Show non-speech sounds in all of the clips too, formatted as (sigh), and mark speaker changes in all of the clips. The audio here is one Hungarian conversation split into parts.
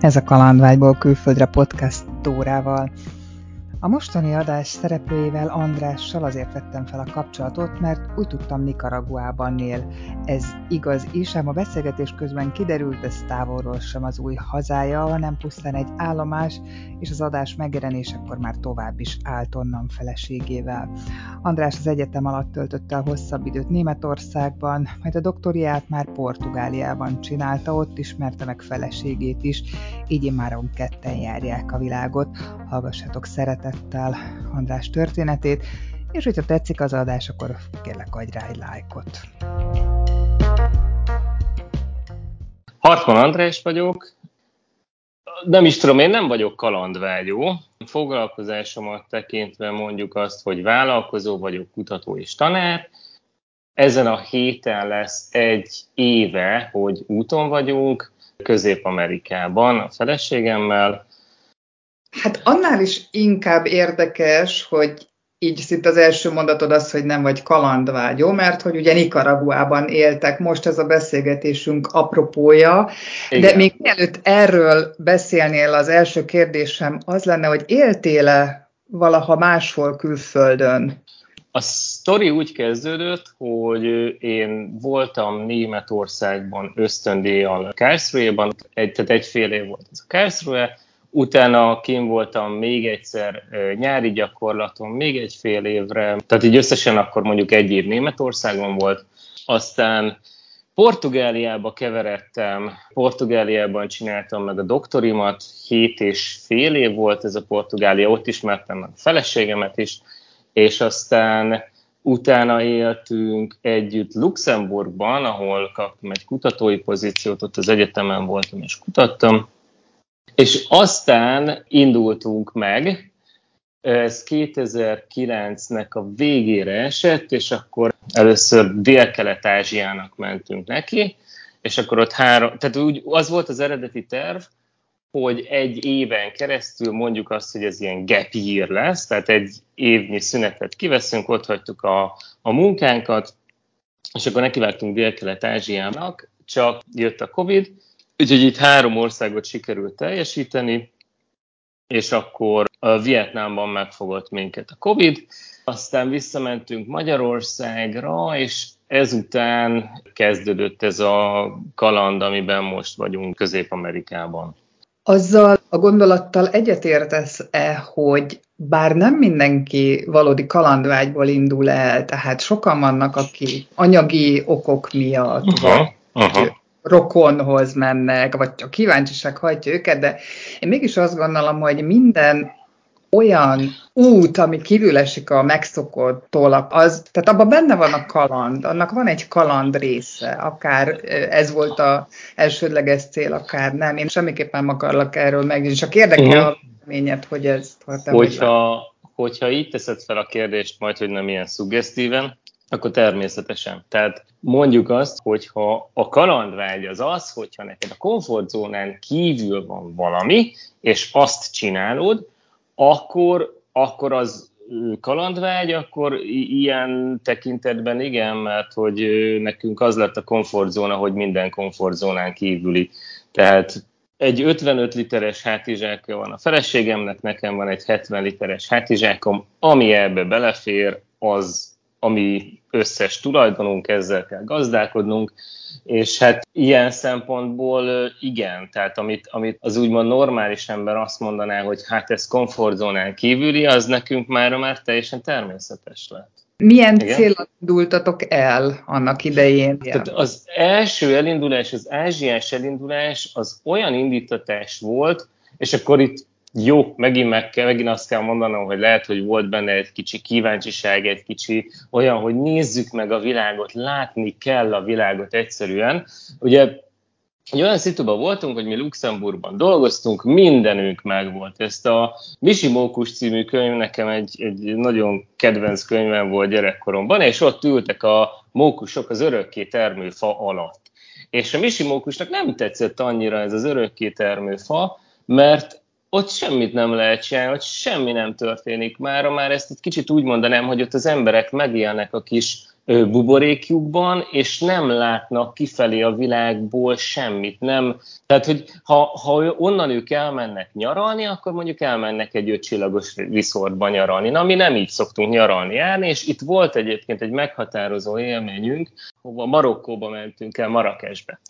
Speaker 1: Ez a Kalandvágyból külföldre podcast Tórával. A mostani adás szereplőjével Andrással azért vettem fel a kapcsolatot, mert úgy tudtam Nicaraguában él. Ez igaz is, ám a beszélgetés közben kiderült, ez távolról sem az új hazája, hanem pusztán egy állomás, és az adás megjelenésekor már tovább is állt onnan feleségével. András az egyetem alatt töltötte a hosszabb időt Németországban, majd a doktoriát már Portugáliában csinálta, ott ismerte meg feleségét is, így már ketten járják a világot. Hallgassatok szeretet szeretettel András történetét, és hogyha tetszik az adás, akkor kérlek adj rá egy lájkot.
Speaker 2: Hartman András vagyok, nem is tudom, én nem vagyok kalandvágyó. Foglalkozásomat tekintve mondjuk azt, hogy vállalkozó vagyok, kutató és tanár. Ezen a héten lesz egy éve, hogy úton vagyunk, Közép-Amerikában a feleségemmel,
Speaker 1: Hát annál is inkább érdekes, hogy így szinte az első mondatod az, hogy nem vagy kalandvágyó, mert hogy ugye Nicaraguában éltek, most ez a beszélgetésünk apropója, Igen. de még mielőtt erről beszélnél, az első kérdésem az lenne, hogy éltél-e valaha máshol külföldön?
Speaker 2: A sztori úgy kezdődött, hogy én voltam Németországban ösztöndíjjal Karlsruhe-ban, egy, tehát egy fél év volt ez a Karlsruhe, Utána kim voltam még egyszer nyári gyakorlaton, még egy fél évre, tehát így összesen akkor mondjuk egy év Németországon volt, aztán Portugáliába keveredtem, Portugáliában csináltam meg a doktorimat, hét és fél év volt ez a Portugália, ott ismertem meg a feleségemet is, és aztán utána éltünk együtt Luxemburgban, ahol kaptam egy kutatói pozíciót, ott az egyetemen voltam és kutattam, és aztán indultunk meg, ez 2009-nek a végére esett, és akkor először Dél-Kelet-Ázsiának mentünk neki, és akkor ott három, tehát úgy az volt az eredeti terv, hogy egy éven keresztül mondjuk azt, hogy ez ilyen gap year lesz, tehát egy évnyi szünetet kiveszünk, ott hagytuk a, a munkánkat, és akkor nekivágtunk Dél-Kelet-Ázsiának, csak jött a Covid, Úgyhogy itt három országot sikerült teljesíteni, és akkor a Vietnámban megfogott minket a Covid, aztán visszamentünk Magyarországra, és ezután kezdődött ez a kaland, amiben most vagyunk Közép-Amerikában.
Speaker 1: Azzal a gondolattal egyetértesz-e, hogy bár nem mindenki valódi kalandvágyból indul el, tehát sokan vannak, akik anyagi okok miatt, uh-huh, uh-huh rokonhoz mennek, vagy a kíváncsiság hagyja őket, de én mégis azt gondolom, hogy minden olyan út, ami kívül esik a megszokottól, az, tehát abban benne van a kaland, annak van egy kaland része, akár ez volt a elsődleges cél, akár nem. Én semmiképpen nem akarlak erről meg, csak érdekel uh-huh. a véleményed, hogy ez...
Speaker 2: Hogyha, hogyha így teszed fel a kérdést, majd, hogy nem ilyen szuggesztíven, akkor természetesen. Tehát mondjuk azt, hogyha a kalandvágy az az, hogyha neked a komfortzónán kívül van valami, és azt csinálod, akkor, akkor az kalandvágy, akkor ilyen tekintetben igen, mert hogy nekünk az lett a komfortzóna, hogy minden komfortzónán kívüli. Tehát egy 55 literes hátizsákja van a feleségemnek, nekem van egy 70 literes hátizsákom, ami ebbe belefér, az ami összes tulajdonunk, ezzel kell gazdálkodnunk, és hát ilyen szempontból igen, tehát amit, amit az úgymond normális ember azt mondaná, hogy hát ez komfortzónán kívüli, az nekünk már már teljesen természetes lett.
Speaker 1: Milyen célra indultatok el annak idején?
Speaker 2: Tehát az első elindulás, az ázsiás elindulás az olyan indítatás volt, és akkor itt jó, megint, meg kell, megint azt kell mondanom, hogy lehet, hogy volt benne egy kicsi kíváncsiság, egy kicsi olyan, hogy nézzük meg a világot, látni kell a világot egyszerűen. Ugye egy olyan szituban voltunk, hogy mi Luxemburgban dolgoztunk, mindenünk megvolt. Ezt a Misi Mókus című könyv nekem egy, egy nagyon kedvenc könyvem volt gyerekkoromban, és ott ültek a mókusok az örökké termő fa alatt. És a Misi Mókusnak nem tetszett annyira ez az örökké termő fa, mert ott semmit nem lehet csinálni, hogy semmi nem történik. Már, már ezt egy kicsit úgy mondanám, hogy ott az emberek megélnek a kis buborékjukban, és nem látnak kifelé a világból semmit. Nem, tehát, hogy ha, ha onnan ők elmennek nyaralni, akkor mondjuk elmennek egy ötcsillagos resortba nyaralni. Na, mi nem így szoktunk nyaralni járni, és itt volt egyébként egy meghatározó élményünk, hova Marokkóba mentünk el, Marrakesbe.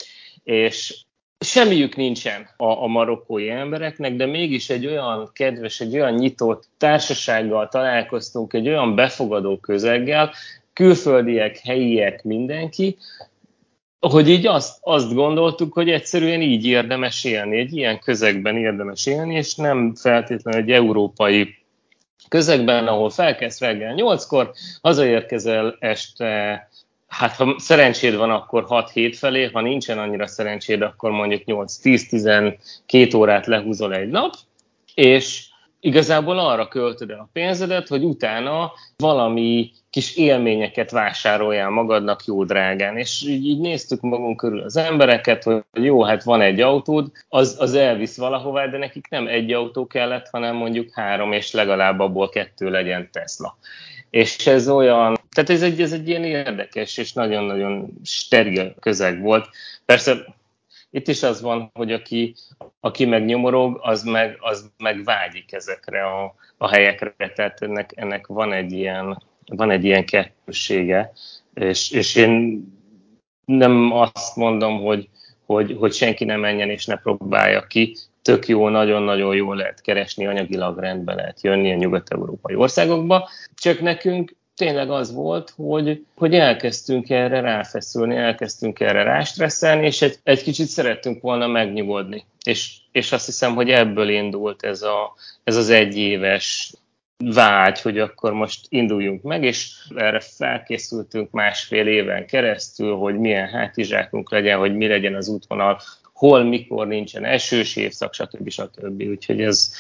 Speaker 2: És semmiük nincsen a, a marokkói embereknek, de mégis egy olyan kedves, egy olyan nyitott társasággal találkoztunk, egy olyan befogadó közeggel, külföldiek, helyiek, mindenki, hogy így azt, azt gondoltuk, hogy egyszerűen így érdemes élni, egy ilyen közegben érdemes élni, és nem feltétlenül egy európai közegben, ahol felkezd reggel 8-kor, hazaérkezel este, hát ha szerencséd van, akkor 6-7 felé, ha nincsen annyira szerencséd, akkor mondjuk 8-10-12 órát lehúzol egy nap, és igazából arra költöd el a pénzedet, hogy utána valami kis élményeket vásároljál magadnak jó drágán. És így, így néztük magunk körül az embereket, hogy jó, hát van egy autód, az, az elvisz valahová, de nekik nem egy autó kellett, hanem mondjuk három, és legalább abból kettő legyen Tesla. És ez olyan, tehát ez egy, ez egy ilyen érdekes és nagyon-nagyon steril közeg volt. Persze itt is az van, hogy aki, aki meg nyomorog, az meg, az meg vágyik ezekre a, a helyekre, tehát ennek, ennek van egy ilyen, van egy ilyen kettősége, és, és én nem azt mondom, hogy, hogy, hogy senki ne menjen és ne próbálja ki, tök jó, nagyon-nagyon jól lehet keresni, anyagilag rendbe lehet jönni a nyugat-európai országokba, csak nekünk tényleg az volt, hogy, hogy elkezdtünk erre ráfeszülni, elkezdtünk erre rástresszelni, és egy, egy kicsit szerettünk volna megnyugodni. És, és azt hiszem, hogy ebből indult ez, a, ez az egyéves vágy, hogy akkor most induljunk meg, és erre felkészültünk másfél éven keresztül, hogy milyen hátizsákunk legyen, hogy mi legyen az útvonal, hol, mikor nincsen esős évszak, stb. stb. Úgyhogy ez,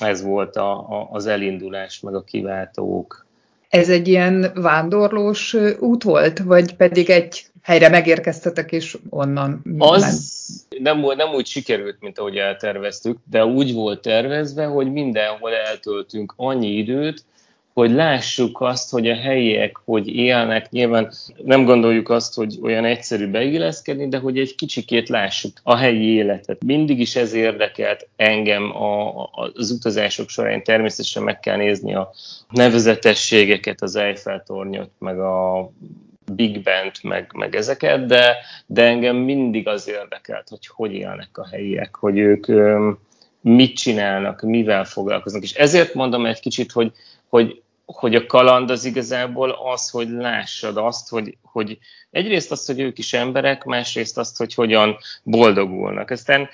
Speaker 2: ez volt a, a, az elindulás, meg a kiváltók.
Speaker 1: Ez egy ilyen vándorlós út volt, vagy pedig egy helyre megérkeztetek, és onnan
Speaker 2: Az nem, nem úgy sikerült, mint ahogy elterveztük, de úgy volt tervezve, hogy mindenhol eltöltünk annyi időt, hogy lássuk azt, hogy a helyiek hogy élnek. Nyilván nem gondoljuk azt, hogy olyan egyszerű beilleszkedni, de hogy egy kicsikét lássuk a helyi életet. Mindig is ez érdekelt engem a, az utazások során. Természetesen meg kell nézni a nevezetességeket, az Eiffel-tornyot, meg a Big Band, meg, meg ezeket, de, de engem mindig az érdekelt, hogy hogy élnek a helyiek, hogy ők mit csinálnak, mivel foglalkoznak. És ezért mondom egy kicsit, hogy, hogy, hogy a kaland az igazából az, hogy lássad azt, hogy, hogy egyrészt azt, hogy ők is emberek, másrészt azt, hogy hogyan boldogulnak. Aztán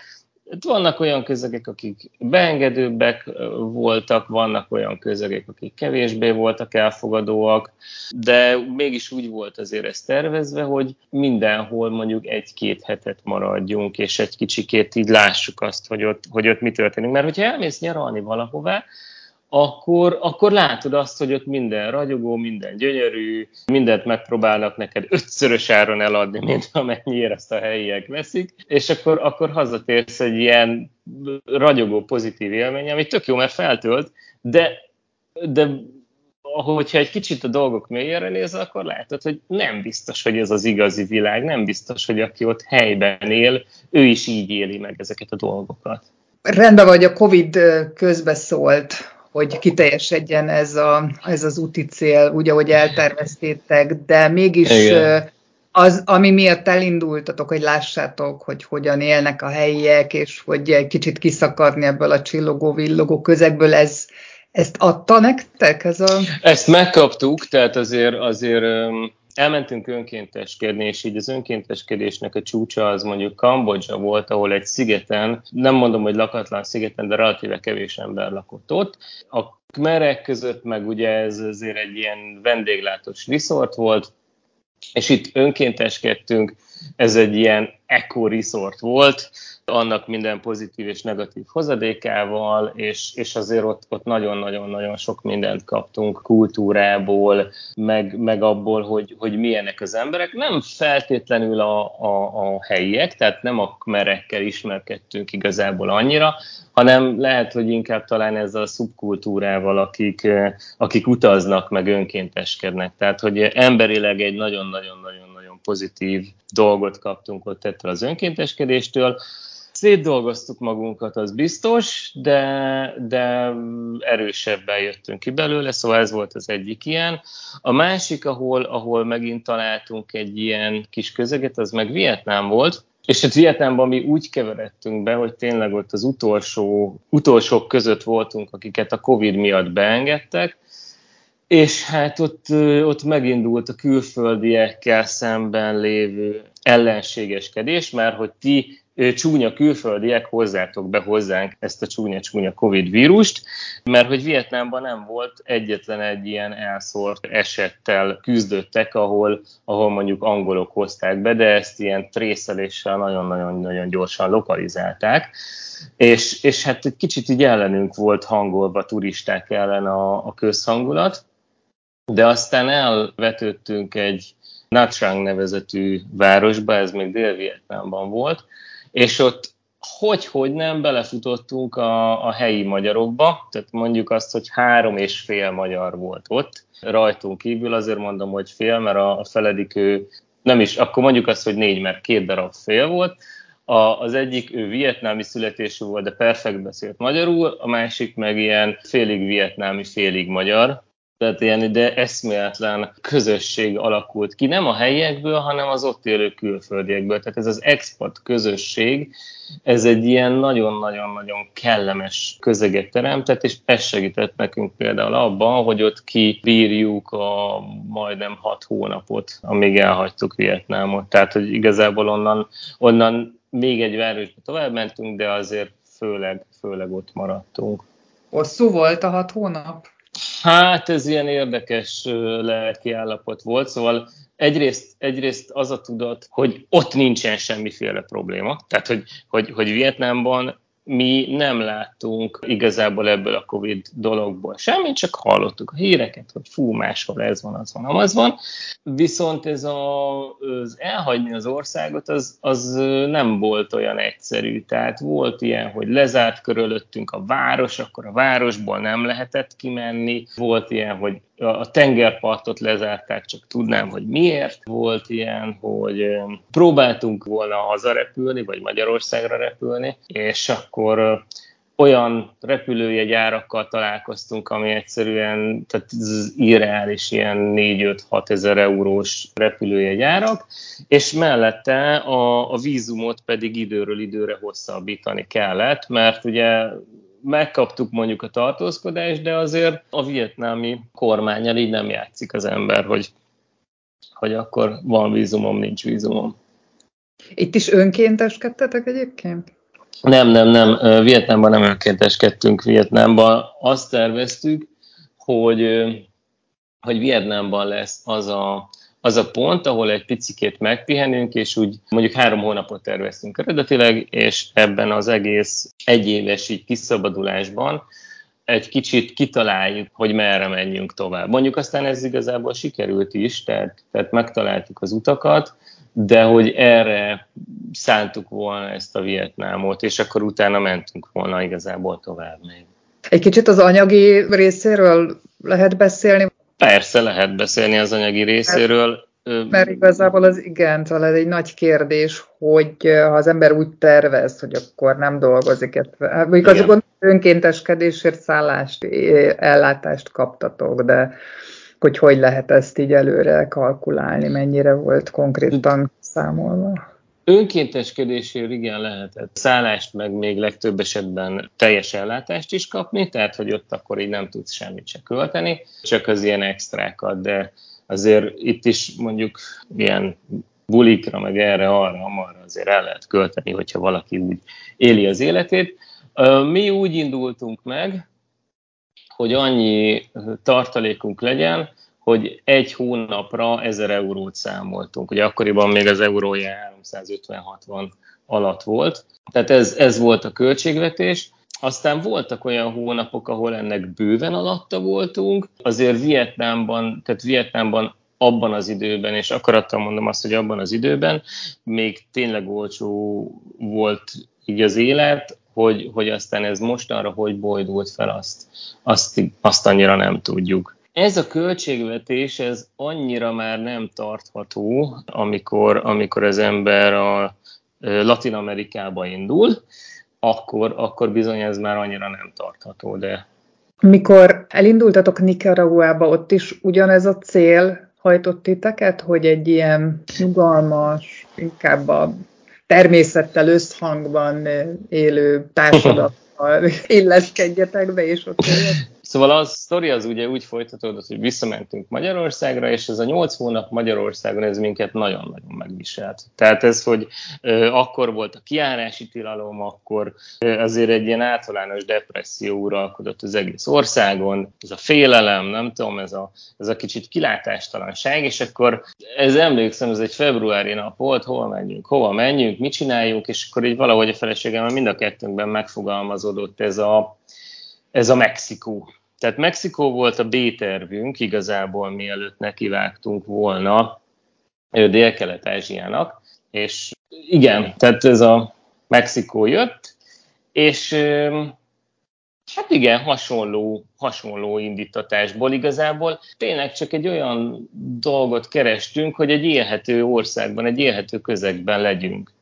Speaker 2: vannak olyan közegek, akik beengedőbbek voltak, vannak olyan közegek, akik kevésbé voltak elfogadóak, de mégis úgy volt azért ez tervezve, hogy mindenhol mondjuk egy-két hetet maradjunk, és egy kicsikét így lássuk azt, hogy ott, hogy ott mi történik. Mert hogyha elmész nyaralni valahová, akkor, akkor látod azt, hogy ott minden ragyogó, minden gyönyörű, mindent megpróbálnak neked ötszörös áron eladni, mint amennyiért azt a helyiek veszik, és akkor, akkor hazatérsz egy ilyen ragyogó pozitív élmény, ami tök jó, mert feltölt, de, de hogyha egy kicsit a dolgok mélyére néz, akkor látod, hogy nem biztos, hogy ez az igazi világ, nem biztos, hogy aki ott helyben él, ő is így éli meg ezeket a dolgokat.
Speaker 1: Rendben vagy, a Covid közbeszólt, hogy kiteljesedjen ez, a, ez az úti cél, úgy, ahogy elterveztétek, de mégis Igen. az, ami miatt elindultatok, hogy lássátok, hogy hogyan élnek a helyiek, és hogy egy kicsit kiszakadni ebből a csillogó-villogó közegből, ez, ezt adta nektek? Ez a...
Speaker 2: Ezt megkaptuk, tehát azért, azért elmentünk önkénteskedni, és így az önkénteskedésnek a csúcsa az mondjuk Kambodzsa volt, ahol egy szigeten, nem mondom, hogy lakatlan szigeten, de relatíve kevés ember lakott ott. A kmerek között meg ugye ez azért egy ilyen vendéglátós resort volt, és itt önkénteskedtünk, ez egy ilyen eco resort volt, annak minden pozitív és negatív hozadékával, és, és azért ott, ott nagyon-nagyon-nagyon sok mindent kaptunk kultúrából, meg, meg abból, hogy, hogy milyenek az emberek. Nem feltétlenül a, a, a helyiek, tehát nem a kmerekkel ismerkedtünk igazából annyira, hanem lehet, hogy inkább talán ezzel a szubkultúrával, akik, akik utaznak, meg önkénteskednek. Tehát, hogy emberileg egy nagyon-nagyon-nagyon-nagyon pozitív dolgot kaptunk ott ettől az önkénteskedéstől. Szétdolgoztuk magunkat, az biztos, de, de erősebben jöttünk ki belőle, szóval ez volt az egyik ilyen. A másik, ahol, ahol megint találtunk egy ilyen kis közeget, az meg Vietnám volt, és hát Vietnámban mi úgy keveredtünk be, hogy tényleg ott az utolsó, utolsók között voltunk, akiket a Covid miatt beengedtek, és hát ott, ott megindult a külföldiekkel szemben lévő ellenségeskedés, mert hogy ti csúnya külföldiek hozzátok be hozzánk ezt a csúnya-csúnya Covid vírust, mert hogy Vietnámban nem volt egyetlen egy ilyen elszórt esettel küzdöttek, ahol, ahol mondjuk angolok hozták be, de ezt ilyen trészeléssel nagyon-nagyon-nagyon gyorsan lokalizálták. És, és hát egy kicsit így ellenünk volt hangolva turisták ellen a, a közhangulat, de aztán elvetődtünk egy Nha nevezetű városba, ez még Dél-Vietnámban volt, és ott hogy-hogy nem belefutottunk a, a helyi magyarokba, tehát mondjuk azt, hogy három és fél magyar volt ott, rajtunk kívül, azért mondom, hogy fél, mert a, a feledikő nem is, akkor mondjuk azt, hogy négy, mert két darab fél volt, a, az egyik ő vietnámi születésű volt, de perfekt beszélt magyarul, a másik meg ilyen félig vietnámi, félig magyar, tehát ilyen ide eszméletlen közösség alakult ki, nem a helyiekből, hanem az ott élő külföldiekből. Tehát ez az expat közösség, ez egy ilyen nagyon-nagyon-nagyon kellemes közeget teremtett, és ez segített nekünk például abban, hogy ott kibírjuk a majdnem hat hónapot, amíg elhagytuk Vietnámot. Tehát, hogy igazából onnan, onnan még egy városba tovább mentünk, de azért főleg, főleg ott maradtunk.
Speaker 1: Hosszú volt a hat hónap?
Speaker 2: Hát ez ilyen érdekes lelki állapot volt, szóval egyrészt, egyrészt az a tudat, hogy ott nincsen semmiféle probléma, tehát hogy, hogy, hogy Vietnámban mi nem láttunk igazából ebből a Covid dologból semmit, csak hallottuk a híreket, hogy fú, máshol ez van, az van, az van. Viszont ez a, az elhagyni az országot, az, az nem volt olyan egyszerű. Tehát volt ilyen, hogy lezárt körülöttünk a város, akkor a városból nem lehetett kimenni. Volt ilyen, hogy a tengerpartot lezárták, csak tudnám, hogy miért. Volt ilyen, hogy próbáltunk volna hazarepülni, vagy Magyarországra repülni, és akkor olyan repülőjegyárakkal találkoztunk, ami egyszerűen tehát irreális ilyen 4-5-6 ezer eurós repülőjegyárak, és mellette a, a vízumot pedig időről időre hosszabbítani kellett, mert ugye megkaptuk mondjuk a tartózkodást, de azért a vietnámi kormányal így nem játszik az ember, hogy, hogy akkor van vízumom, nincs vízumom.
Speaker 1: Itt is önkénteskedtetek egyébként?
Speaker 2: Nem, nem, nem. Vietnámban nem önkénteskedtünk Vietnámban. Azt terveztük, hogy, hogy Vietnámban lesz az a az a pont, ahol egy picikét megpihenünk, és úgy mondjuk három hónapot terveztünk eredetileg, és ebben az egész egyéves így kiszabadulásban egy kicsit kitaláljuk, hogy merre menjünk tovább. Mondjuk aztán ez igazából sikerült is, tehát, tehát megtaláltuk az utakat, de hogy erre szántuk volna ezt a Vietnámot, és akkor utána mentünk volna igazából tovább még.
Speaker 1: Egy kicsit az anyagi részéről lehet beszélni,
Speaker 2: Persze lehet beszélni az anyagi részéről.
Speaker 1: Mert igazából az igen, talán szóval egy nagy kérdés, hogy ha az ember úgy tervez, hogy akkor nem dolgozik, hát igazából önkénteskedésért szállást, ellátást kaptatok, de hogy hogy lehet ezt így előre kalkulálni, mennyire volt konkrétan számolva?
Speaker 2: Önkénteskedésért igen lehetett szállást, meg még legtöbb esetben teljes ellátást is kapni, tehát hogy ott akkor így nem tudsz semmit se költeni, csak az ilyen extrákat, de azért itt is mondjuk ilyen bulikra, meg erre, arra, amarra azért el lehet költeni, hogyha valaki úgy éli az életét. Mi úgy indultunk meg, hogy annyi tartalékunk legyen, hogy egy hónapra 1000 eurót számoltunk. Ugye akkoriban még az eurója 350-60 alatt volt. Tehát ez, ez volt a költségvetés. Aztán voltak olyan hónapok, ahol ennek bőven alatta voltunk. Azért Vietnámban, tehát Vietnámban abban az időben, és akarattal mondom azt, hogy abban az időben még tényleg olcsó volt így az élet, hogy, hogy aztán ez mostanra hogy bojdult fel, azt, azt, azt annyira nem tudjuk. Ez a költségvetés, ez annyira már nem tartható, amikor, amikor az ember a Latin Amerikába indul, akkor, akkor bizony ez már annyira nem tartható, de
Speaker 1: mikor elindultatok Nicaraguába, ott is ugyanez a cél hajtott titeket, hogy egy ilyen nyugalmas, inkább a természettel összhangban élő társadalommal (laughs) illeszkedjetek be, és ott éljetek?
Speaker 2: Szóval a sztori az ugye úgy folytatódott, hogy visszamentünk Magyarországra, és ez a nyolc hónap Magyarországon ez minket nagyon-nagyon megviselt. Tehát ez, hogy ö, akkor volt a kiárási tilalom, akkor ö, azért egy ilyen általános depresszió uralkodott az egész országon, ez a félelem, nem tudom, ez a, ez a kicsit kilátástalanság, és akkor ez emlékszem, ez egy februári nap volt, hol menjünk, hova menjünk, mit csináljunk, és akkor így valahogy a feleségem mind a kettőnkben megfogalmazódott ez a, ez a Mexikó. Tehát Mexikó volt a B-tervünk igazából, mielőtt nekivágtunk volna Dél-Kelet-Ázsiának, és igen, tehát ez a Mexikó jött, és hát igen, hasonló, hasonló indítatásból igazából tényleg csak egy olyan dolgot kerestünk, hogy egy élhető országban, egy élhető közegben legyünk.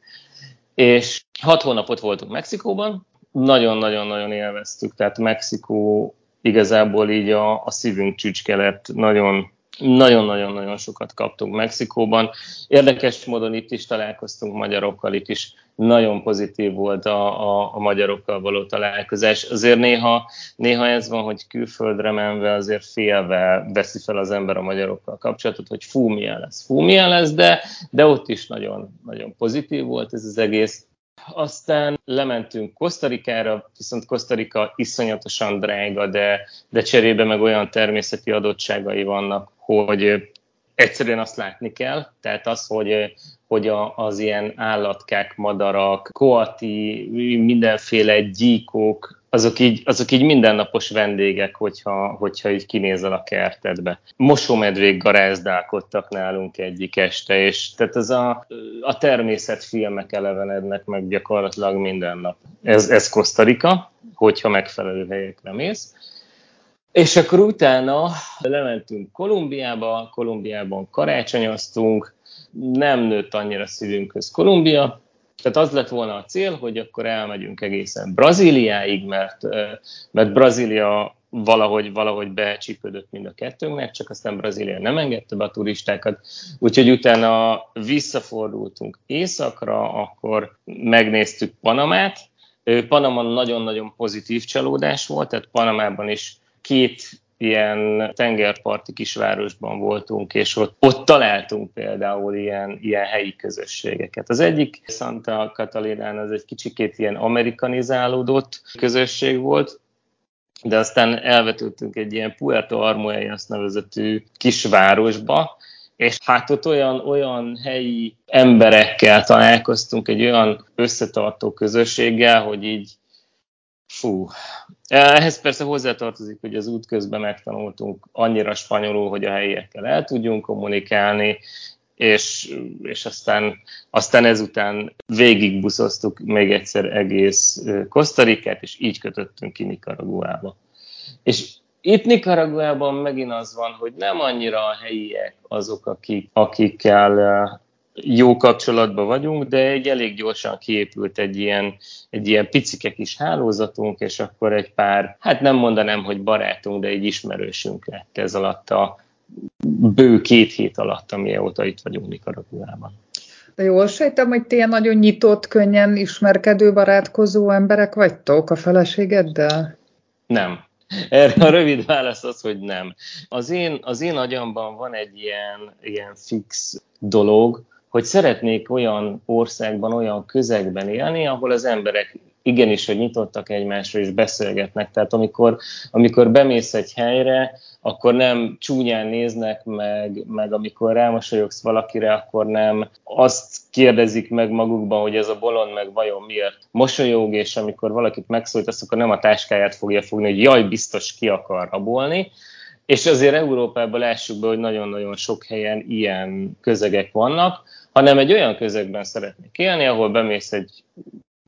Speaker 2: És hat hónapot voltunk Mexikóban, nagyon-nagyon-nagyon élveztük, tehát Mexikó igazából így a, a szívünk csücske lett, nagyon nagyon-nagyon-nagyon sokat kaptunk Mexikóban. Érdekes módon itt is találkoztunk magyarokkal, itt is nagyon pozitív volt a, a, a magyarokkal való találkozás. Azért néha, néha ez van, hogy külföldre menve azért félve veszi fel az ember a magyarokkal kapcsolatot, hogy fú, milyen lesz, fú, milyen lesz, de, de ott is nagyon, nagyon pozitív volt ez az egész. Aztán lementünk Kosztarikára, viszont Kosztarika iszonyatosan drága, de, de cserébe meg olyan természeti adottságai vannak, hogy egyszerűen azt látni kell, tehát az, hogy, hogy a, az ilyen állatkák, madarak, koati, mindenféle gyíkok, azok így, azok így mindennapos vendégek, hogyha, hogyha így kinézel a kertedbe. Mosómedvék garázdálkodtak nálunk egyik este, és tehát ez a, a természetfilmek elevenednek meg gyakorlatilag minden nap. Ez, ez Kosztarika, hogyha megfelelő helyekre mész. És akkor utána lementünk Kolumbiába, Kolumbiában karácsonyoztunk, nem nőtt annyira szívünkhöz Kolumbia, tehát az lett volna a cél, hogy akkor elmegyünk egészen Brazíliáig, mert, mert Brazília valahogy, valahogy becsípődött mind a kettőnknek, csak aztán Brazília nem engedte be a turistákat, úgyhogy utána visszafordultunk északra, akkor megnéztük Panamát. Panama nagyon-nagyon pozitív csalódás volt, tehát Panamában is két ilyen tengerparti kisvárosban voltunk, és ott, ott találtunk például ilyen, ilyen helyi közösségeket. Az egyik Santa Catalinán az egy kicsikét ilyen amerikanizálódott közösség volt, de aztán elvetődtünk egy ilyen Puerto Armuellas nevezetű kisvárosba, és hát ott olyan, olyan helyi emberekkel találkoztunk, egy olyan összetartó közösséggel, hogy így fú, ehhez persze hozzátartozik, hogy az út közben megtanultunk annyira spanyolul, hogy a helyiekkel el tudjunk kommunikálni, és, és aztán, aztán ezután végigbuszoztuk még egyszer egész Kosztarikát, és így kötöttünk ki Nicaraguába. És itt Nicaraguában megint az van, hogy nem annyira a helyiek azok, akik, akikkel jó kapcsolatban vagyunk, de egy elég gyorsan kiépült egy ilyen, egy ilyen picike kis hálózatunk, és akkor egy pár, hát nem mondanám, hogy barátunk, de egy ismerősünk lett ez alatt a bő két hét alatt, amióta itt vagyunk Nikaraguában.
Speaker 1: De jól sejtem, hogy ti nagyon nyitott, könnyen ismerkedő, barátkozó emberek vagytok a feleségeddel?
Speaker 2: Nem. Erre a rövid válasz az, hogy nem. Az én, az én agyamban van egy ilyen, ilyen fix dolog, hogy szeretnék olyan országban, olyan közegben élni, ahol az emberek igenis, hogy nyitottak egymásra és beszélgetnek. Tehát amikor, amikor bemész egy helyre, akkor nem csúnyán néznek meg, meg amikor rámosolyogsz valakire, akkor nem azt kérdezik meg magukban, hogy ez a bolond meg vajon miért mosolyog, és amikor valakit megszólítasz, akkor nem a táskáját fogja fogni, hogy jaj, biztos ki akar rabolni, és azért Európában lássuk be, hogy nagyon-nagyon sok helyen ilyen közegek vannak, hanem egy olyan közegben szeretnék élni, ahol bemész egy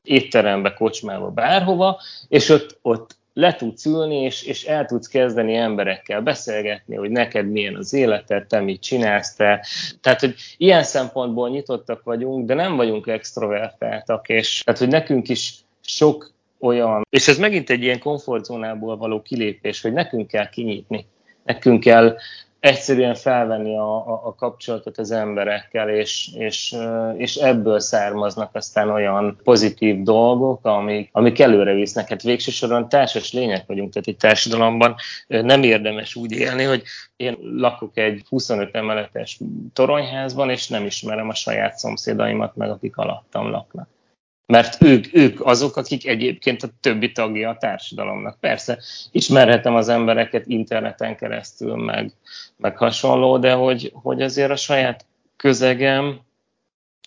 Speaker 2: étterembe, kocsmába, bárhova, és ott, ott le tudsz ülni, és, és el tudsz kezdeni emberekkel beszélgetni, hogy neked milyen az életed, te mit csinálsz, te. Tehát, hogy ilyen szempontból nyitottak vagyunk, de nem vagyunk extrovertáltak, és tehát, hogy nekünk is sok olyan, és ez megint egy ilyen komfortzónából való kilépés, hogy nekünk kell kinyitni, nekünk kell egyszerűen felvenni a, a, a kapcsolatot az emberekkel, és, és, és ebből származnak aztán olyan pozitív dolgok, amik, amik előre visznek. Hát végső társas lények vagyunk, tehát egy társadalomban nem érdemes úgy élni, hogy én lakok egy 25 emeletes toronyházban, és nem ismerem a saját szomszédaimat, meg akik alattam laknak mert ők, ők azok, akik egyébként a többi tagja a társadalomnak. Persze, ismerhetem az embereket interneten keresztül, meg, meg hasonló, de hogy, hogy azért a saját közegem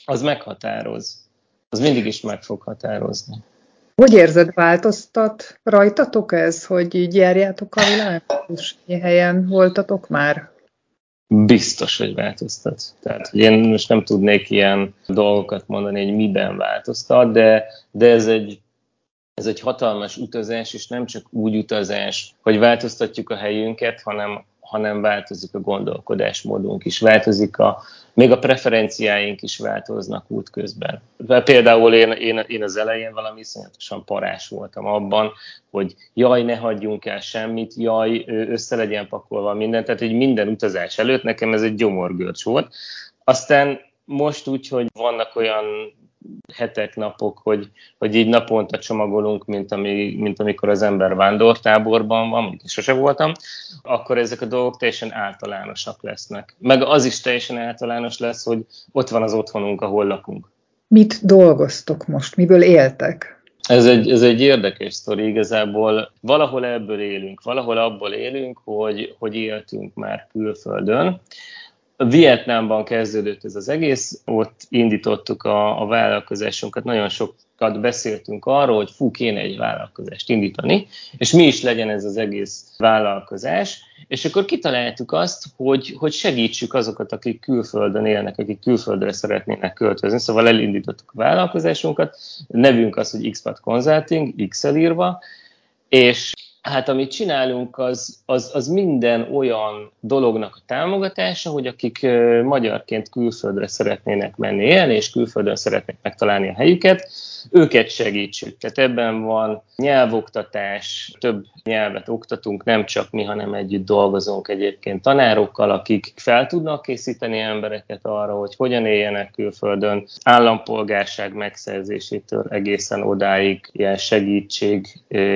Speaker 2: az meghatároz. Az mindig is meg fog határozni.
Speaker 1: Hogy érzed, változtat rajtatok ez, hogy így járjátok a világot, és helyen voltatok már?
Speaker 2: Biztos, hogy változtat. Tehát, hogy én most nem tudnék ilyen dolgokat mondani, hogy miben változtat, de, de ez egy ez egy hatalmas utazás, és nem csak úgy utazás, hogy változtatjuk a helyünket, hanem, hanem változik a gondolkodásmódunk is, változik a, még a preferenciáink is változnak útközben. Például én, én, én az elején valami iszonyatosan parás voltam abban, hogy jaj, ne hagyjunk el semmit, jaj, össze legyen pakolva minden, tehát egy minden utazás előtt nekem ez egy gyomorgörcs volt. Aztán most úgy, hogy vannak olyan hetek, napok, hogy, hogy így naponta csomagolunk, mint, ami, mint amikor az ember vándortáborban van, mondjuk sose voltam, akkor ezek a dolgok teljesen általánosak lesznek. Meg az is teljesen általános lesz, hogy ott van az otthonunk, ahol lakunk.
Speaker 1: Mit dolgoztok most? Miből éltek?
Speaker 2: Ez egy, ez egy érdekes sztori, igazából valahol ebből élünk, valahol abból élünk, hogy, hogy éltünk már külföldön, Vietnámban kezdődött ez az egész, ott indítottuk a, a vállalkozásunkat, nagyon sokat beszéltünk arról, hogy fú, kéne egy vállalkozást indítani, és mi is legyen ez az egész vállalkozás, és akkor kitaláltuk azt, hogy, hogy segítsük azokat, akik külföldön élnek, akik külföldre szeretnének költözni, szóval elindítottuk a vállalkozásunkat, nevünk az, hogy Xpat Consulting, x írva, és Hát amit csinálunk, az, az, az minden olyan dolognak a támogatása, hogy akik magyarként külföldre szeretnének menni élni, és külföldön szeretnék megtalálni a helyüket, őket segítsük. Tehát ebben van nyelvoktatás, több nyelvet oktatunk, nem csak mi, hanem együtt dolgozunk egyébként tanárokkal, akik fel tudnak készíteni embereket arra, hogy hogyan éljenek külföldön, állampolgárság megszerzésétől egészen odáig ilyen segítség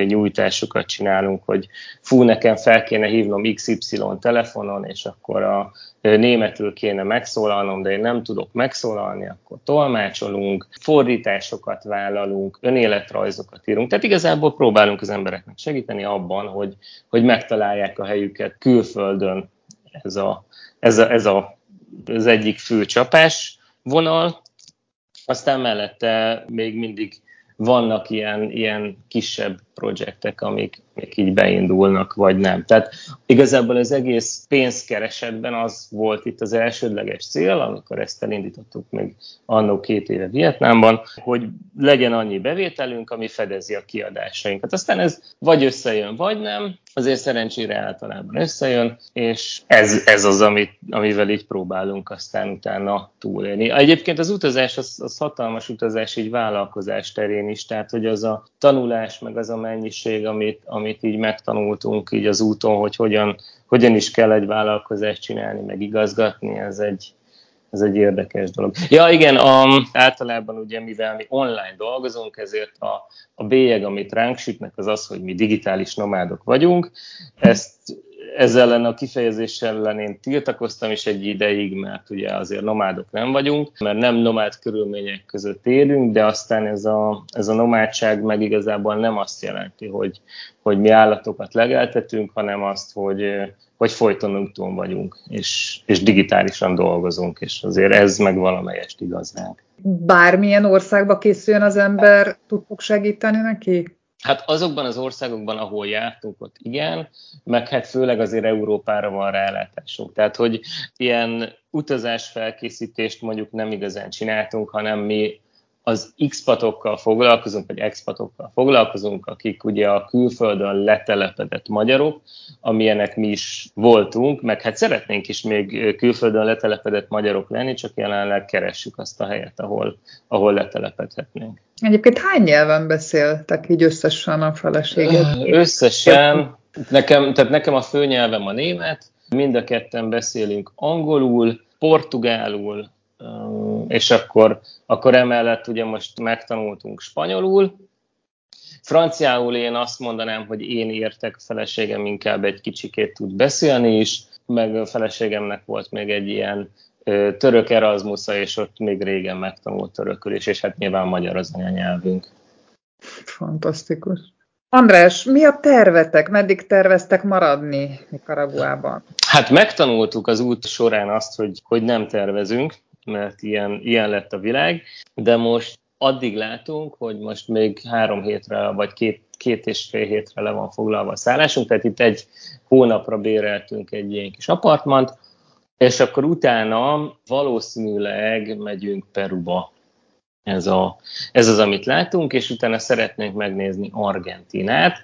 Speaker 2: nyújtásokat csinálunk, hogy fú, nekem fel kéne hívnom XY telefonon, és akkor a németül kéne megszólalnom, de én nem tudok megszólalni, akkor tolmácsolunk, fordításokat vállalunk, önéletrajzokat írunk. Tehát igazából próbálunk az embereknek segíteni abban, hogy, hogy megtalálják a helyüket külföldön. Ez, a, ez, a, ez a, az egyik fő csapás vonal. Aztán mellette még mindig vannak ilyen, ilyen kisebb projektek, amik, amik így beindulnak, vagy nem. Tehát igazából az egész pénzkeresetben az volt itt az elsődleges cél, amikor ezt elindítottuk még annó két éve Vietnámban, hogy legyen annyi bevételünk, ami fedezi a kiadásainkat. Aztán ez vagy összejön, vagy nem, azért szerencsére általában összejön, és ez, ez az, amit, amivel így próbálunk aztán utána túlélni. Egyébként az utazás, az, az hatalmas utazás így vállalkozás terén is, tehát hogy az a tanulás, meg az a mennyiség, amit, amit így megtanultunk így az úton, hogy hogyan, hogyan is kell egy vállalkozást csinálni, meg igazgatni, ez egy, ez egy érdekes dolog. Ja igen, a, általában ugye mivel mi online dolgozunk, ezért a, a bélyeg, amit ránk sütnek, az az, hogy mi digitális nomádok vagyunk. Ezt ezzel ellen a kifejezéssel ellen én tiltakoztam is egy ideig, mert ugye azért nomádok nem vagyunk, mert nem nomád körülmények között élünk, de aztán ez a, ez a nomádság meg igazából nem azt jelenti, hogy, hogy mi állatokat legeltetünk, hanem azt, hogy, hogy folyton úton vagyunk, és, és digitálisan dolgozunk, és azért ez meg valamelyest igaz.
Speaker 1: Bármilyen országba készüljön az ember, tudtok segíteni neki?
Speaker 2: Hát azokban az országokban, ahol jártunk, ott igen, meg hát főleg azért Európára van rálátásunk. Tehát, hogy ilyen utazásfelkészítést mondjuk nem igazán csináltunk, hanem mi az X-patokkal foglalkozunk, vagy expatokkal foglalkozunk, akik ugye a külföldön letelepedett magyarok, amilyenek mi is voltunk, meg hát szeretnénk is még külföldön letelepedett magyarok lenni, csak jelenleg keressük azt a helyet, ahol, ahol letelepedhetnénk.
Speaker 1: Egyébként hány nyelven beszéltek így összesen a feleséget?
Speaker 2: Összesen, nekem, tehát nekem a főnyelvem a német, mind a ketten beszélünk angolul, portugálul, és akkor, akkor emellett ugye most megtanultunk spanyolul, Franciául én azt mondanám, hogy én értek, a feleségem inkább egy kicsikét tud beszélni is, meg a feleségemnek volt még egy ilyen török Erasmusza, és ott még régen megtanult törökül is, és hát nyilván magyar az anyanyelvünk.
Speaker 1: Fantasztikus. András, mi a tervetek? Meddig terveztek maradni Nicaraguában?
Speaker 2: Hát megtanultuk az út során azt, hogy, hogy nem tervezünk, mert ilyen, ilyen lett a világ, de most addig látunk, hogy most még három hétre, vagy két, két és fél hétre le van foglalva a szállásunk, tehát itt egy hónapra béreltünk egy ilyen kis apartmant, és akkor utána valószínűleg megyünk Peruba. Ez, a, ez az, amit látunk, és utána szeretnénk megnézni Argentinát.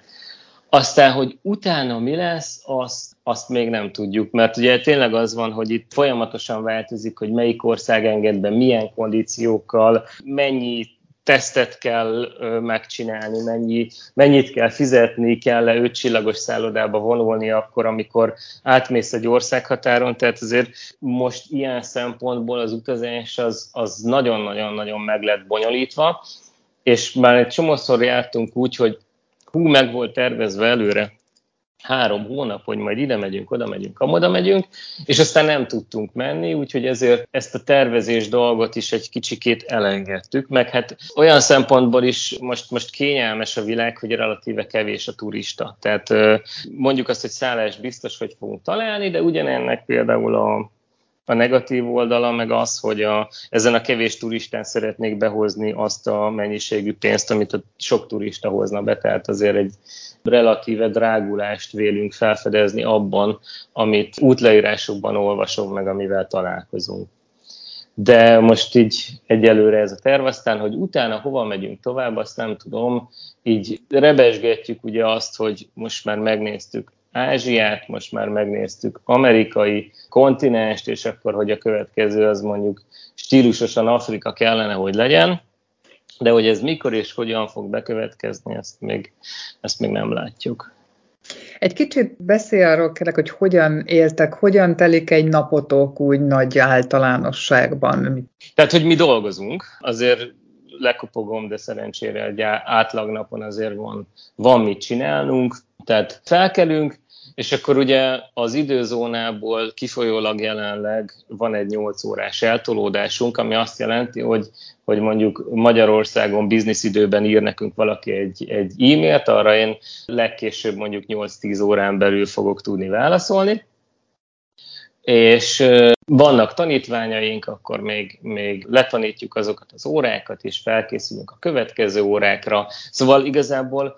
Speaker 2: Aztán, hogy utána mi lesz, azt, azt még nem tudjuk, mert ugye tényleg az van, hogy itt folyamatosan változik, hogy melyik ország enged be, milyen kondíciókkal, mennyi tesztet kell megcsinálni, mennyi, mennyit kell fizetni, kell-e ötcsillagos szállodába vonulni akkor, amikor átmész egy országhatáron, tehát azért most ilyen szempontból az utazás az, az nagyon-nagyon-nagyon meg lett bonyolítva, és már egy csomószor jártunk úgy, hogy hú, meg volt tervezve előre, három hónap, hogy majd ide megyünk, oda megyünk, amoda megyünk, és aztán nem tudtunk menni, úgyhogy ezért ezt a tervezés dolgot is egy kicsikét elengedtük, meg hát olyan szempontból is most, most kényelmes a világ, hogy relatíve kevés a turista. Tehát mondjuk azt, hogy szállás biztos, hogy fogunk találni, de ugyanennek például a, a negatív oldala meg az, hogy a, ezen a kevés turistán szeretnék behozni azt a mennyiségű pénzt, amit a sok turista hozna be, tehát azért egy relatíve drágulást vélünk felfedezni abban, amit útleírásokban olvasunk meg, amivel találkozunk. De most így egyelőre ez a terv, aztán, hogy utána hova megyünk tovább, azt nem tudom. Így rebesgetjük ugye azt, hogy most már megnéztük Ázsiát, most már megnéztük amerikai kontinenst, és akkor, hogy a következő az mondjuk stílusosan Afrika kellene, hogy legyen, de hogy ez mikor és hogyan fog bekövetkezni, ezt még, ezt még nem látjuk.
Speaker 1: Egy kicsit beszél arról kérlek, hogy hogyan éltek, hogyan telik egy napotok úgy nagy általánosságban.
Speaker 2: Tehát, hogy mi dolgozunk, azért lekopogom, de szerencsére egy átlagnapon azért van, van mit csinálnunk. Tehát felkelünk, és akkor ugye az időzónából kifolyólag jelenleg van egy 8 órás eltolódásunk, ami azt jelenti, hogy, hogy mondjuk Magyarországon bizniszidőben ír nekünk valaki egy, egy e-mailt, arra én legkésőbb mondjuk 8-10 órán belül fogok tudni válaszolni. És vannak tanítványaink, akkor még, még letanítjuk azokat az órákat, és felkészülünk a következő órákra. Szóval igazából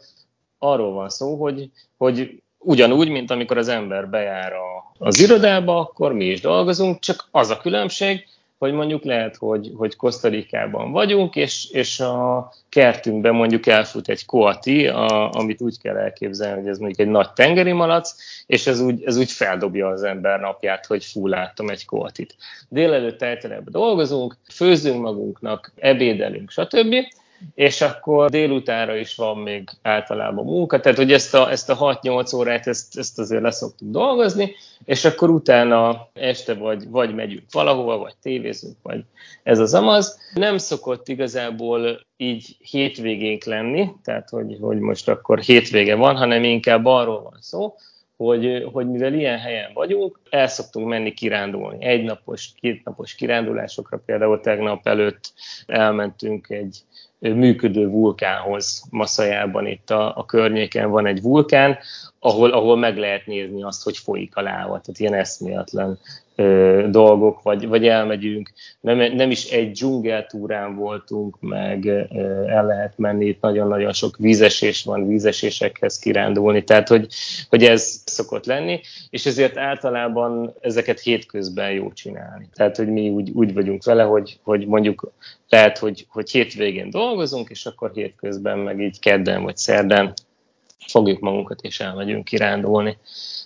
Speaker 2: arról van szó, hogy, hogy ugyanúgy, mint amikor az ember bejár a, az irodába, akkor mi is dolgozunk, csak az a különbség, hogy mondjuk lehet, hogy, hogy Kosztarikában vagyunk, és, és a kertünkben mondjuk elfut egy koati, a, amit úgy kell elképzelni, hogy ez mondjuk egy nagy tengeri malac, és ez úgy, ez úgy feldobja az ember napját, hogy fú, látom egy koatit. Délelőtt elterebben dolgozunk, főzünk magunknak, ebédelünk, stb és akkor délutára is van még általában munka, tehát hogy ezt a, ezt a 6-8 órát, ezt, ezt azért leszoktuk dolgozni, és akkor utána este vagy, vagy megyünk valahova, vagy tévézünk, vagy ez az amaz. Nem szokott igazából így hétvégénk lenni, tehát hogy, hogy most akkor hétvége van, hanem inkább arról van szó, hogy, hogy mivel ilyen helyen vagyunk, el szoktunk menni kirándulni. Egynapos, kétnapos kirándulásokra például tegnap előtt elmentünk egy működő vulkánhoz Maszajában, itt a, a környéken van egy vulkán, ahol, ahol meg lehet nézni azt, hogy folyik a láva. Tehát ilyen eszméletlen ö, dolgok, vagy, vagy elmegyünk. Nem, nem is egy dzsungeltúrán voltunk, meg el lehet menni, itt nagyon-nagyon sok vízesés van, vízesésekhez kirándulni, tehát hogy, hogy ez szokott lenni, és ezért általában ezeket hétközben jó csinálni. Tehát, hogy mi úgy, úgy vagyunk vele, hogy, hogy mondjuk lehet, hogy, hogy hétvégén dolgozunk, és akkor hétközben meg így kedden vagy szerdán fogjuk magunkat és elmegyünk kirándulni.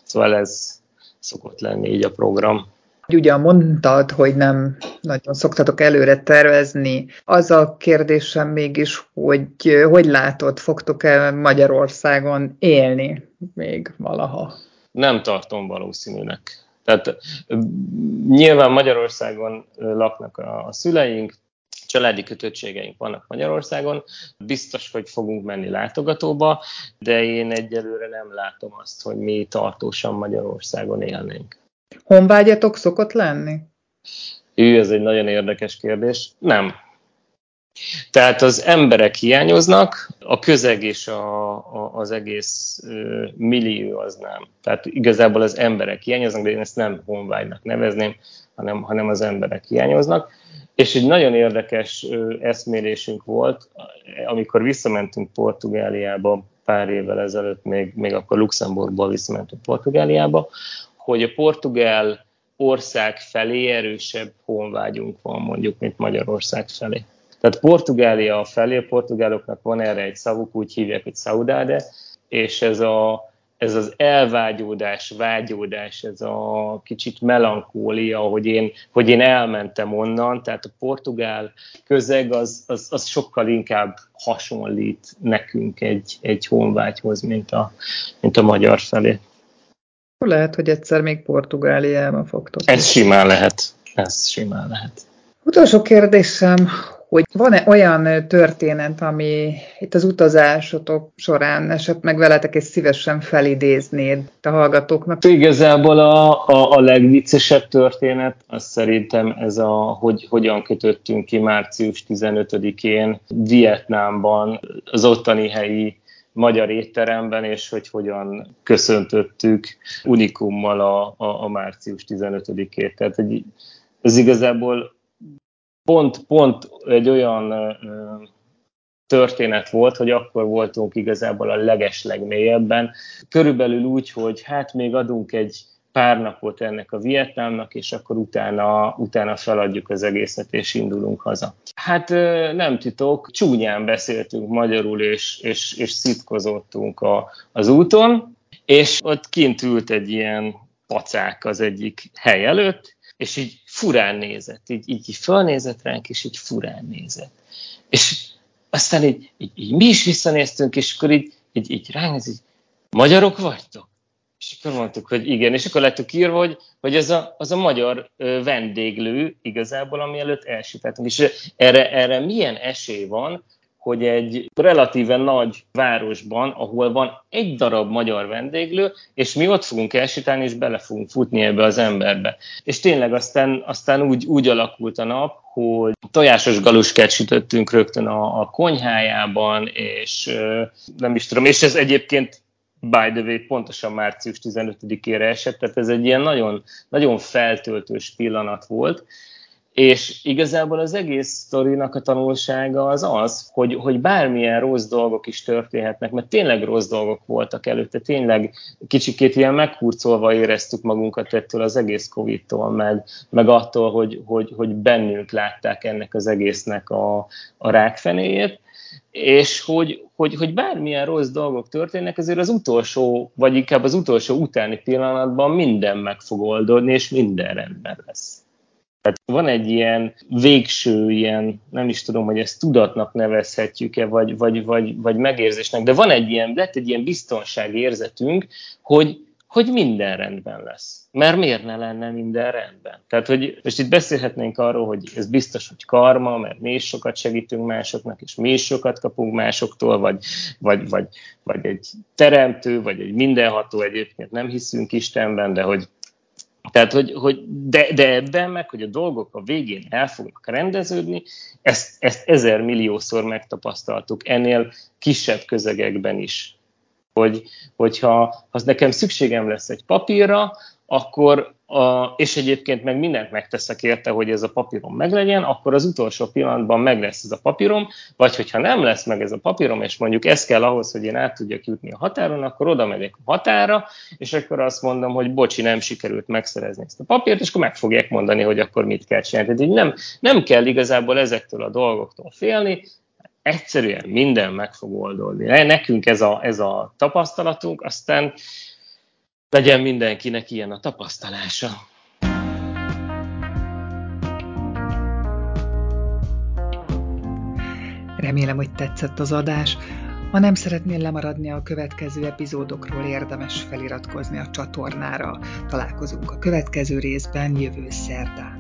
Speaker 2: Szóval ez szokott lenni így a program.
Speaker 1: Ugye mondtad, hogy nem nagyon szoktatok előre tervezni. Az a kérdésem mégis, hogy hogy látod, fogtok-e Magyarországon élni még valaha?
Speaker 2: Nem tartom valószínűnek. Tehát nyilván Magyarországon laknak a, a szüleink, családi kötöttségeink vannak Magyarországon, biztos, hogy fogunk menni látogatóba, de én egyelőre nem látom azt, hogy mi tartósan Magyarországon élnénk.
Speaker 1: Honvágyatok szokott lenni?
Speaker 2: Ő, ez egy nagyon érdekes kérdés. Nem. Tehát az emberek hiányoznak, a közeg és a, a, az egész ö, millió az nem. Tehát igazából az emberek hiányoznak, de én ezt nem honvágynak nevezném, hanem, hanem az emberek hiányoznak. És egy nagyon érdekes eszmélésünk volt, amikor visszamentünk Portugáliába pár évvel ezelőtt, még, még akkor Luxemburgból visszamentünk Portugáliába, hogy a portugál ország felé erősebb honvágyunk van mondjuk, mint Magyarország felé. Tehát Portugália felé, a portugáloknak van erre egy szavuk, úgy hívják, hogy saudade, és ez a ez az elvágyódás, vágyódás, ez a kicsit melankólia, hogy én, hogy én elmentem onnan, tehát a portugál közeg az, az, az sokkal inkább hasonlít nekünk egy, egy honvágyhoz, mint a, mint a magyar felé.
Speaker 1: Lehet, hogy egyszer még Portugáliában fogtok.
Speaker 2: Ez simán lehet. Ez simán lehet.
Speaker 1: Utolsó kérdésem, hogy van-e olyan történet, ami itt az utazásotok során esett meg veletek, és szívesen felidéznéd a hallgatóknak?
Speaker 2: Igazából a, a, a legviccesebb történet, az szerintem ez a, hogy hogyan kötöttünk ki március 15-én Vietnámban az ottani helyi magyar étteremben, és hogy hogyan köszöntöttük unikummal a, a, a március 15-ét. Tehát egy, ez igazából pont, pont egy olyan történet volt, hogy akkor voltunk igazából a leges legmélyebben. Körülbelül úgy, hogy hát még adunk egy pár napot ennek a Vietnámnak, és akkor utána, utána feladjuk az egészet, és indulunk haza. Hát nem titok, csúnyán beszéltünk magyarul, és, és, és szitkozottunk a, az úton, és ott kint ült egy ilyen pacák az egyik hely előtt, és így furán nézett, így, így, így fölnézett ránk, és így furán nézett. És aztán így, így, így mi is visszanéztünk, és akkor így, így, így ránk így, magyarok vagytok? És akkor mondtuk, hogy igen, és akkor lettük írva, hogy, hogy ez a, az a magyar vendéglő igazából, ami előtt elsétáltunk. És erre, erre milyen esély van, hogy egy relatíve nagy városban, ahol van egy darab magyar vendéglő, és mi ott fogunk elsétálni, és bele fogunk futni ebbe az emberbe. És tényleg aztán, aztán úgy, úgy alakult a nap, hogy tojásos galuskát sütöttünk rögtön a, a konyhájában, és nem is tudom, és ez egyébként by the way, pontosan március 15-ére esett, tehát ez egy ilyen nagyon, nagyon feltöltős pillanat volt, és igazából az egész sztorinak a tanulsága az az, hogy, hogy bármilyen rossz dolgok is történhetnek, mert tényleg rossz dolgok voltak előtte, tényleg kicsikét ilyen meghurcolva éreztük magunkat ettől az egész Covid-tól, meg, meg attól, hogy, hogy, hogy bennünk látták ennek az egésznek a, a rákfenéjét, és hogy, hogy, hogy bármilyen rossz dolgok történnek, ezért az utolsó, vagy inkább az utolsó utáni pillanatban minden meg fog oldódni, és minden rendben lesz. Tehát van egy ilyen végső, ilyen, nem is tudom, hogy ezt tudatnak nevezhetjük-e, vagy, vagy, vagy, vagy megérzésnek, de van egy ilyen, lett egy ilyen biztonságérzetünk, hogy, hogy minden rendben lesz. Mert miért ne lenne minden rendben? Tehát, hogy most itt beszélhetnénk arról, hogy ez biztos, hogy karma, mert mi is sokat segítünk másoknak, és mi is sokat kapunk másoktól, vagy, vagy, vagy, vagy egy teremtő, vagy egy mindenható egyébként nem hiszünk Istenben, de hogy tehát, hogy, hogy de, de ebben meg, hogy a dolgok a végén el fognak rendeződni, ezt, ezt ezer milliószor megtapasztaltuk ennél kisebb közegekben is. Hogy, hogyha az nekem szükségem lesz egy papírra, akkor, a, és egyébként meg mindent megteszek érte, hogy ez a papírom meglegyen, akkor az utolsó pillanatban meg lesz ez a papírom, vagy hogyha nem lesz meg ez a papírom, és mondjuk ez kell ahhoz, hogy én át tudjak jutni a határon, akkor oda megyek a határa, és akkor azt mondom, hogy bocsi, nem sikerült megszerezni ezt a papírt, és akkor meg fogják mondani, hogy akkor mit kell csinálni. Tehát így nem, nem kell igazából ezektől a dolgoktól félni, egyszerűen minden meg fog oldódni. Nekünk ez a, ez a tapasztalatunk, aztán legyen mindenkinek ilyen a tapasztalása.
Speaker 1: Remélem, hogy tetszett az adás. Ha nem szeretnél lemaradni a következő epizódokról, érdemes feliratkozni a csatornára. Találkozunk a következő részben jövő szerdán.